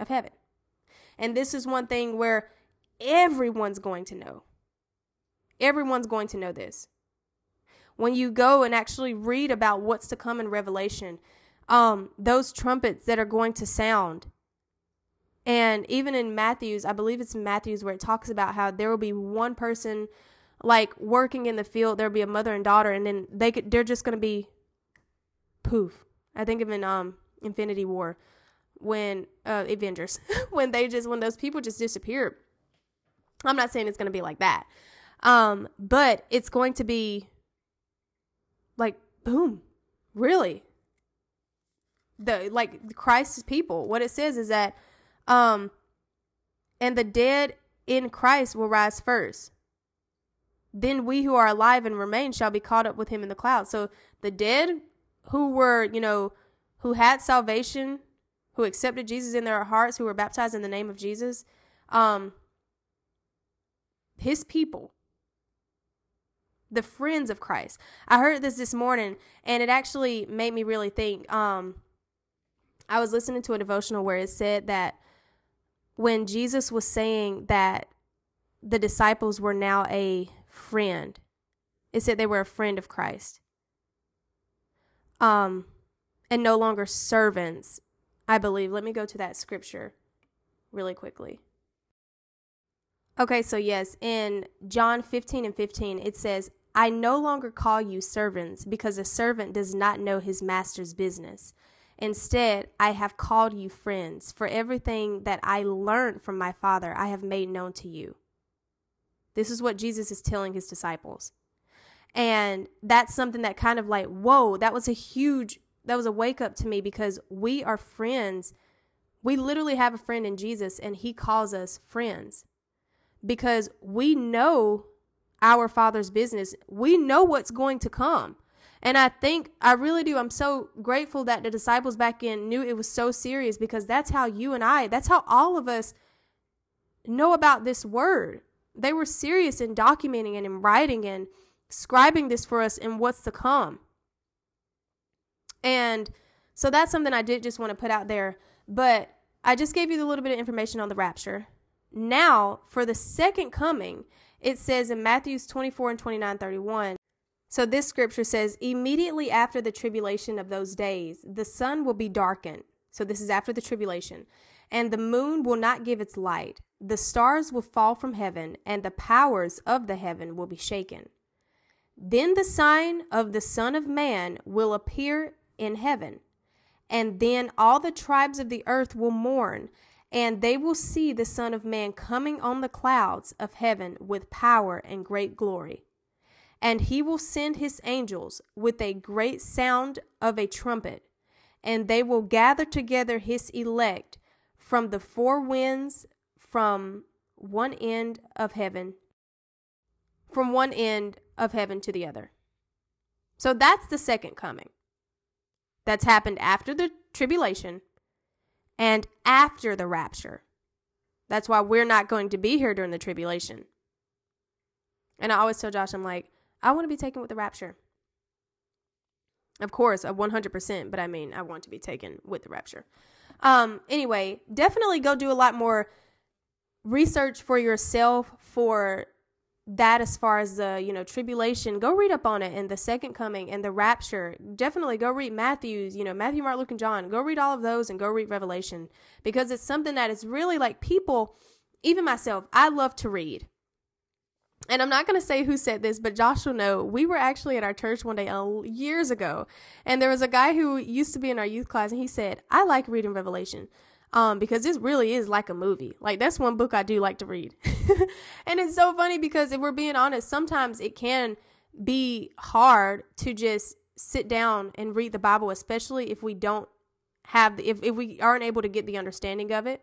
of heaven. And this is one thing where everyone's going to know. Everyone's going to know this. When you go and actually read about what's to come in Revelation, um, those trumpets that are going to sound. And even in Matthew's, I believe it's Matthew's where it talks about how there will be one person like working in the field, there'll be a mother and daughter, and then they could, they're just gonna be poof. I think of in um Infinity War when uh Avengers when they just when those people just disappeared. I'm not saying it's gonna be like that. Um, but it's going to be like boom. Really. The like Christ's people. What it says is that um and the dead in Christ will rise first then we who are alive and remain shall be caught up with him in the clouds. So the dead who were, you know, who had salvation, who accepted Jesus in their hearts, who were baptized in the name of Jesus, um, his people, the friends of Christ. I heard this this morning, and it actually made me really think. Um, I was listening to a devotional where it said that when Jesus was saying that the disciples were now a friend. It said they were a friend of Christ. Um, and no longer servants, I believe. Let me go to that scripture really quickly. Okay, so yes, in John 15 and 15, it says, I no longer call you servants because a servant does not know his master's business. Instead, I have called you friends, for everything that I learned from my Father I have made known to you. This is what Jesus is telling his disciples. And that's something that kind of like, whoa, that was a huge, that was a wake up to me because we are friends. We literally have a friend in Jesus and he calls us friends because we know our Father's business. We know what's going to come. And I think, I really do. I'm so grateful that the disciples back in knew it was so serious because that's how you and I, that's how all of us know about this word. They were serious in documenting and in writing and scribing this for us in what's to come. And so that's something I did just want to put out there. But I just gave you a little bit of information on the rapture. Now, for the second coming, it says in Matthews 24 and 29 31. So this scripture says, immediately after the tribulation of those days, the sun will be darkened. So this is after the tribulation and the moon will not give its light. The stars will fall from heaven, and the powers of the heaven will be shaken. Then the sign of the Son of Man will appear in heaven, and then all the tribes of the earth will mourn, and they will see the Son of Man coming on the clouds of heaven with power and great glory. And he will send his angels with a great sound of a trumpet, and they will gather together his elect from the four winds from one end of heaven from one end of heaven to the other. So that's the second coming. That's happened after the tribulation and after the rapture. That's why we're not going to be here during the tribulation. And I always tell Josh, I'm like, I want to be taken with the rapture. Of course, a 100%, but I mean, I want to be taken with the rapture. Um, anyway, definitely go do a lot more research for yourself for that as far as the you know tribulation go read up on it and the second coming and the rapture definitely go read matthew's you know matthew mark luke and john go read all of those and go read revelation because it's something that is really like people even myself i love to read and i'm not going to say who said this but josh will know we were actually at our church one day uh, years ago and there was a guy who used to be in our youth class and he said i like reading revelation um, because this really is like a movie. Like that's one book I do like to read. and it's so funny because if we're being honest, sometimes it can be hard to just sit down and read the Bible, especially if we don't have if, if we aren't able to get the understanding of it.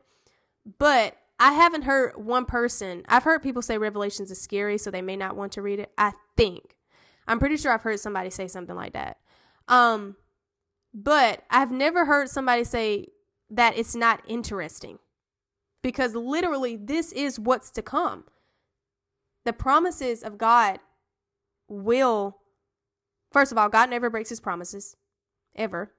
But I haven't heard one person, I've heard people say Revelations is scary, so they may not want to read it. I think. I'm pretty sure I've heard somebody say something like that. Um, but I've never heard somebody say that it's not interesting because literally this is what's to come. The promises of God will, first of all, God never breaks his promises, ever.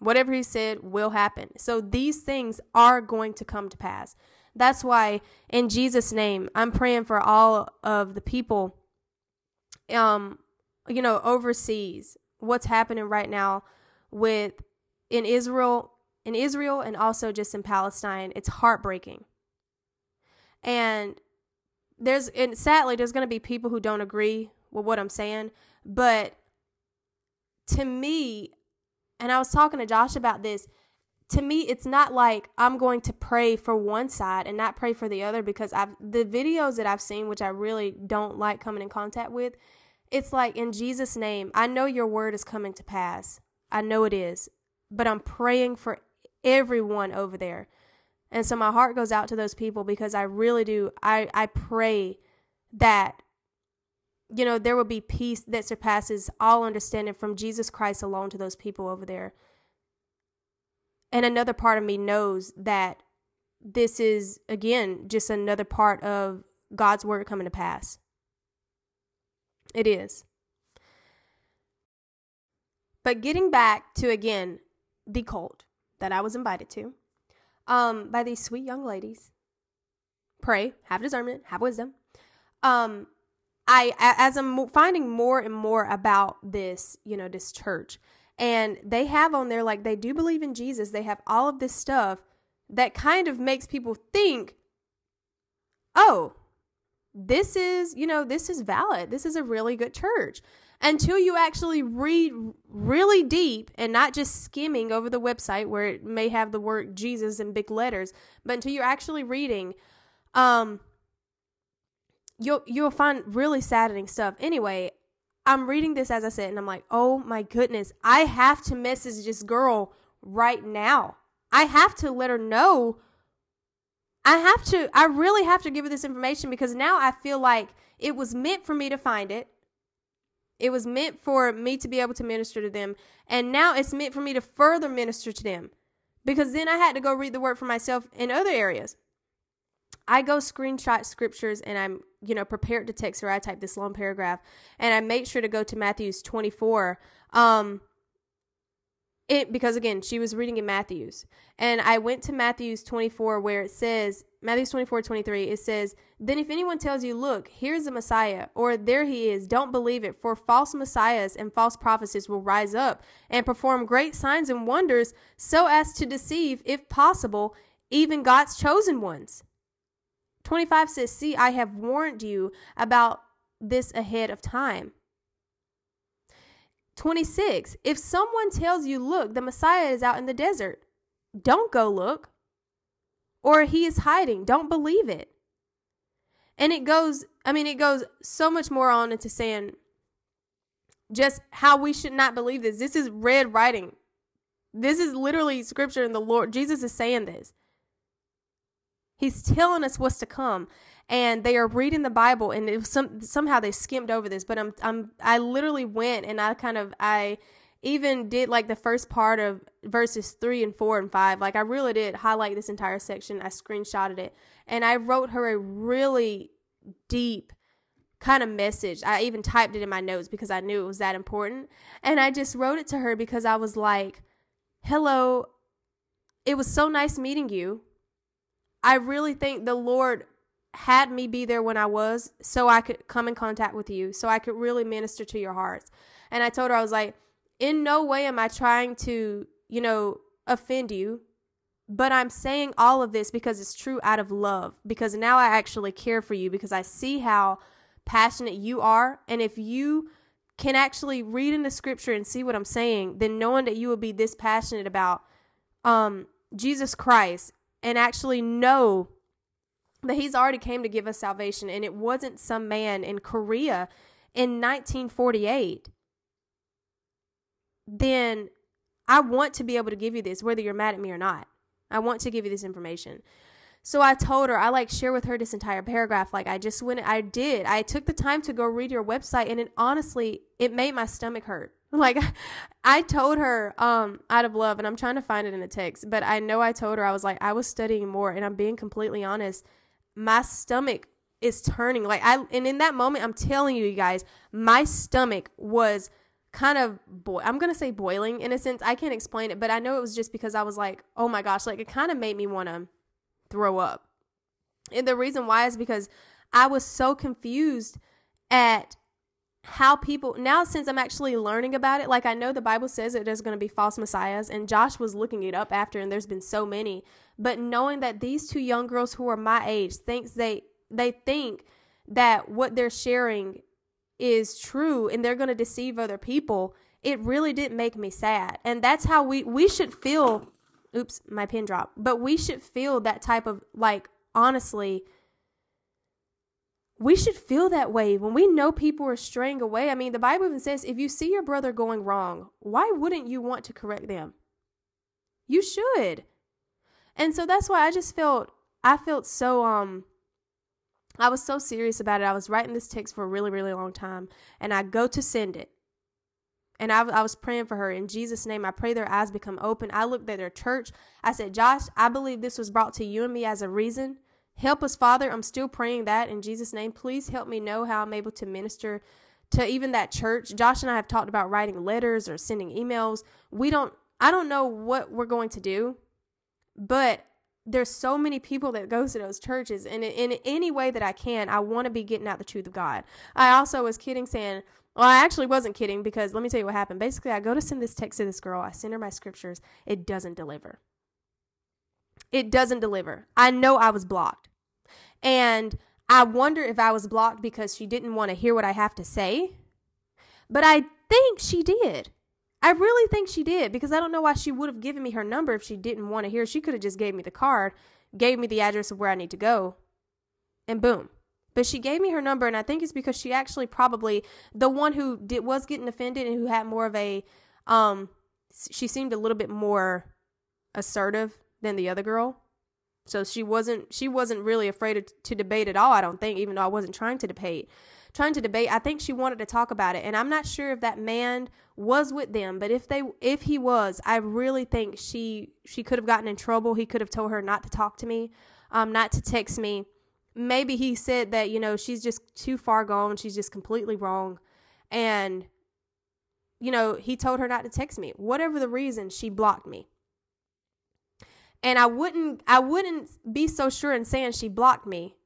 Whatever he said will happen. So these things are going to come to pass. That's why, in Jesus' name, I'm praying for all of the people, um, you know, overseas. What's happening right now with in Israel in Israel and also just in Palestine. It's heartbreaking. And there's and sadly there's going to be people who don't agree with what I'm saying, but to me, and I was talking to Josh about this, to me it's not like I'm going to pray for one side and not pray for the other because I've the videos that I've seen which I really don't like coming in contact with, it's like in Jesus name, I know your word is coming to pass. I know it is, but I'm praying for everyone over there. And so my heart goes out to those people because I really do. I, I pray that, you know, there will be peace that surpasses all understanding from Jesus Christ alone to those people over there. And another part of me knows that this is, again, just another part of God's word coming to pass. It is. But getting back to, again, the cult that I was invited to um, by these sweet young ladies. Pray, have discernment, have wisdom. Um, I as I'm finding more and more about this, you know, this church, and they have on there like they do believe in Jesus. They have all of this stuff that kind of makes people think, oh, this is, you know, this is valid. This is a really good church until you actually read really deep and not just skimming over the website where it may have the word Jesus in big letters, but until you're actually reading, um, you'll you'll find really saddening stuff. Anyway, I'm reading this as I said, and I'm like, oh my goodness, I have to message this girl right now. I have to let her know. I have to, I really have to give her this information because now I feel like it was meant for me to find it. It was meant for me to be able to minister to them. And now it's meant for me to further minister to them. Because then I had to go read the word for myself in other areas. I go screenshot scriptures and I'm, you know, prepared to text her. I type this long paragraph and I make sure to go to Matthew's 24. Um, it because again she was reading in matthews and i went to matthews 24 where it says matthews 24 23 it says then if anyone tells you look here's the messiah or there he is don't believe it for false messiahs and false prophets will rise up and perform great signs and wonders so as to deceive if possible even god's chosen ones 25 says see i have warned you about this ahead of time 26. If someone tells you, look, the Messiah is out in the desert, don't go look. Or he is hiding, don't believe it. And it goes, I mean, it goes so much more on into saying just how we should not believe this. This is red writing. This is literally scripture, and the Lord, Jesus is saying this. He's telling us what's to come and they are reading the Bible, and it some somehow they skimmed over this. But I'm I'm I literally went and I kind of I even did like the first part of verses three and four and five. Like I really did highlight this entire section. I screenshotted it, and I wrote her a really deep kind of message. I even typed it in my notes because I knew it was that important. And I just wrote it to her because I was like, "Hello, it was so nice meeting you. I really think the Lord had me be there when I was so I could come in contact with you, so I could really minister to your hearts. And I told her, I was like, in no way am I trying to, you know, offend you, but I'm saying all of this because it's true out of love, because now I actually care for you, because I see how passionate you are. And if you can actually read in the scripture and see what I'm saying, then knowing that you will be this passionate about um, Jesus Christ and actually know that he's already came to give us salvation and it wasn't some man in Korea in 1948 then I want to be able to give you this whether you're mad at me or not. I want to give you this information. So I told her, I like share with her this entire paragraph. Like I just went, I did. I took the time to go read your website and it honestly, it made my stomach hurt. Like I told her, um, out of love, and I'm trying to find it in the text, but I know I told her, I was like, I was studying more and I'm being completely honest my stomach is turning. Like I and in that moment, I'm telling you, you guys, my stomach was kind of boy I'm gonna say boiling in a sense. I can't explain it, but I know it was just because I was like, oh my gosh, like it kind of made me want to throw up. And the reason why is because I was so confused at how people now since I'm actually learning about it, like I know the Bible says that there's going to be false messiahs, and Josh was looking it up after, and there's been so many. But knowing that these two young girls who are my age thinks they they think that what they're sharing is true, and they're going to deceive other people, it really didn't make me sad. And that's how we we should feel. Oops, my pin dropped. But we should feel that type of like honestly we should feel that way when we know people are straying away. I mean, the Bible even says if you see your brother going wrong, why wouldn't you want to correct them? You should. And so that's why I just felt I felt so um I was so serious about it. I was writing this text for a really really long time and I go to send it. And I, I was praying for her in Jesus' name. I pray their eyes become open. I looked at their church. I said, Josh, I believe this was brought to you and me as a reason Help us, Father. I'm still praying that in Jesus' name. Please help me know how I'm able to minister to even that church. Josh and I have talked about writing letters or sending emails. We don't, I don't know what we're going to do, but there's so many people that goes to those churches and in, in any way that I can, I want to be getting out the truth of God. I also was kidding saying, well, I actually wasn't kidding because let me tell you what happened. Basically, I go to send this text to this girl. I send her my scriptures. It doesn't deliver. It doesn't deliver. I know I was blocked. And I wonder if I was blocked because she didn't want to hear what I have to say. But I think she did. I really think she did because I don't know why she would have given me her number if she didn't want to hear. She could have just gave me the card, gave me the address of where I need to go, and boom. But she gave me her number, and I think it's because she actually probably the one who did was getting offended and who had more of a um. She seemed a little bit more assertive than the other girl. So she wasn't she wasn't really afraid to debate at all, I don't think, even though I wasn't trying to debate. Trying to debate, I think she wanted to talk about it. And I'm not sure if that man was with them, but if they if he was, I really think she she could have gotten in trouble. He could have told her not to talk to me, um, not to text me. Maybe he said that, you know, she's just too far gone, she's just completely wrong. And you know, he told her not to text me. Whatever the reason, she blocked me and I wouldn't I wouldn't be so sure in saying she blocked me.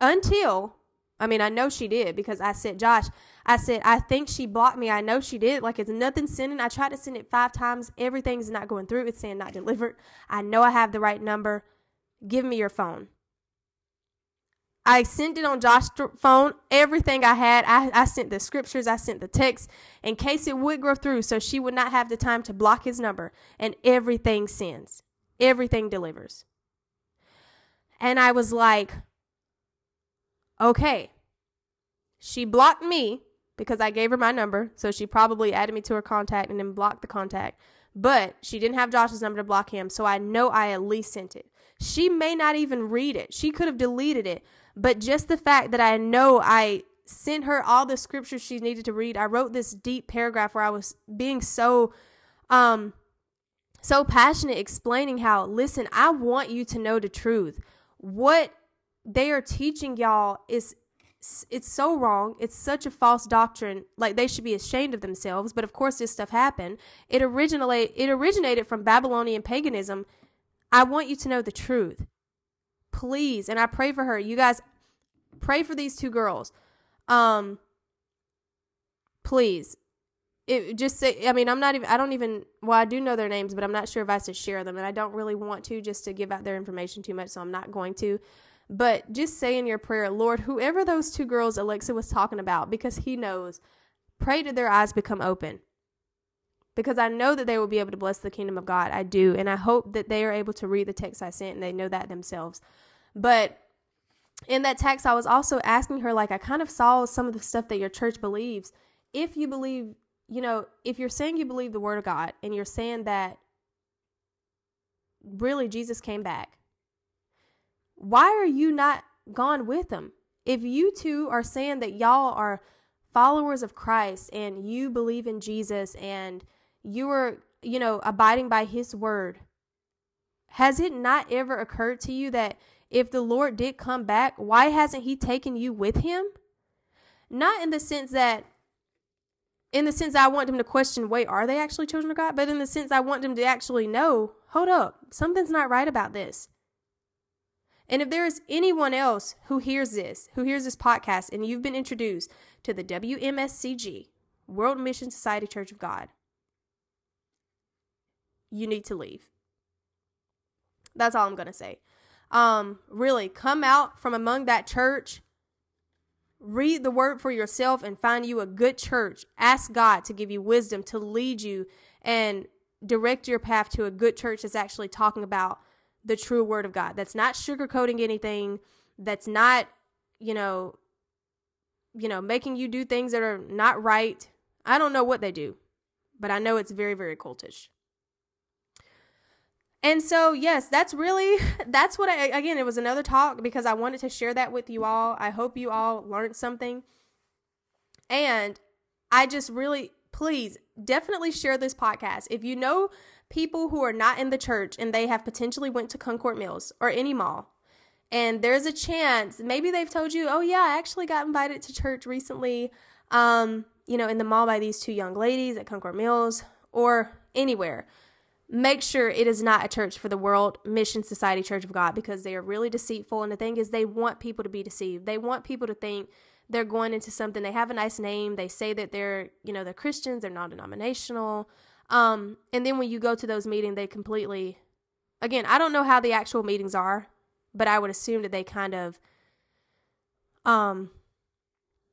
Until I mean I know she did because I said Josh I said I think she blocked me. I know she did. Like it's nothing sending. I tried to send it 5 times. Everything's not going through. It's saying not delivered. I know I have the right number. Give me your phone I sent it on Josh's phone, everything I had. I, I sent the scriptures, I sent the text in case it would go through so she would not have the time to block his number. And everything sends, everything delivers. And I was like, okay. She blocked me because I gave her my number. So she probably added me to her contact and then blocked the contact. But she didn't have Josh's number to block him. So I know I at least sent it. She may not even read it. She could have deleted it. But just the fact that I know I sent her all the scriptures she needed to read. I wrote this deep paragraph where I was being so um so passionate explaining how listen, I want you to know the truth. What they are teaching y'all is it's so wrong. It's such a false doctrine. Like they should be ashamed of themselves. But of course, this stuff happened. It originated. It originated from Babylonian paganism. I want you to know the truth. Please, and I pray for her. You guys pray for these two girls. Um, please. It just say I mean I'm not even I don't even well I do know their names but I'm not sure if I should share them and I don't really want to just to give out their information too much so I'm not going to but just say in your prayer Lord whoever those two girls Alexa was talking about because he knows pray that their eyes become open because I know that they will be able to bless the kingdom of God. I do. And I hope that they are able to read the text I sent and they know that themselves. But in that text, I was also asking her, like, I kind of saw some of the stuff that your church believes. If you believe, you know, if you're saying you believe the word of God and you're saying that really Jesus came back, why are you not gone with him? If you two are saying that y'all are followers of Christ and you believe in Jesus and you are, you know, abiding by his word, has it not ever occurred to you that if the Lord did come back, why hasn't he taken you with him? Not in the sense that in the sense I want them to question, wait, are they actually children of God? But in the sense I want them to actually know, hold up, something's not right about this. And if there is anyone else who hears this, who hears this podcast, and you've been introduced to the WMSCG, World Mission Society Church of God, you need to leave. That's all I'm going to say. Um, really, come out from among that church, read the word for yourself, and find you a good church. Ask God to give you wisdom to lead you and direct your path to a good church that's actually talking about the true word of God. That's not sugarcoating anything. That's not, you know, you know, making you do things that are not right. I don't know what they do, but I know it's very, very cultish. And so, yes, that's really that's what I again, it was another talk because I wanted to share that with you all. I hope you all learned something. And I just really please definitely share this podcast. If you know people who are not in the church and they have potentially went to Concord Mills or any mall, and there's a chance maybe they've told you, "Oh yeah, I actually got invited to church recently." Um, you know, in the mall by these two young ladies at Concord Mills or anywhere make sure it is not a church for the World Mission Society Church of God because they are really deceitful. And the thing is, they want people to be deceived. They want people to think they're going into something. They have a nice name. They say that they're, you know, they're Christians. They're non-denominational. Um, and then when you go to those meetings, they completely, again, I don't know how the actual meetings are, but I would assume that they kind of, um,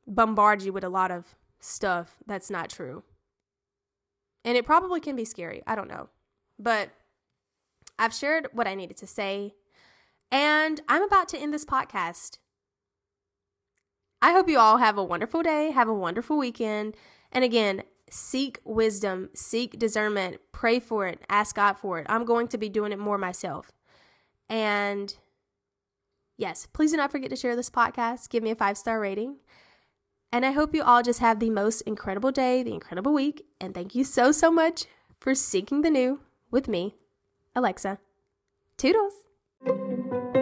bombard you with a lot of stuff that's not true. And it probably can be scary. I don't know. But I've shared what I needed to say, and I'm about to end this podcast. I hope you all have a wonderful day, have a wonderful weekend, and again, seek wisdom, seek discernment, pray for it, ask God for it. I'm going to be doing it more myself. And yes, please do not forget to share this podcast, give me a five star rating. And I hope you all just have the most incredible day, the incredible week. And thank you so, so much for seeking the new with me, Alexa. Toodles!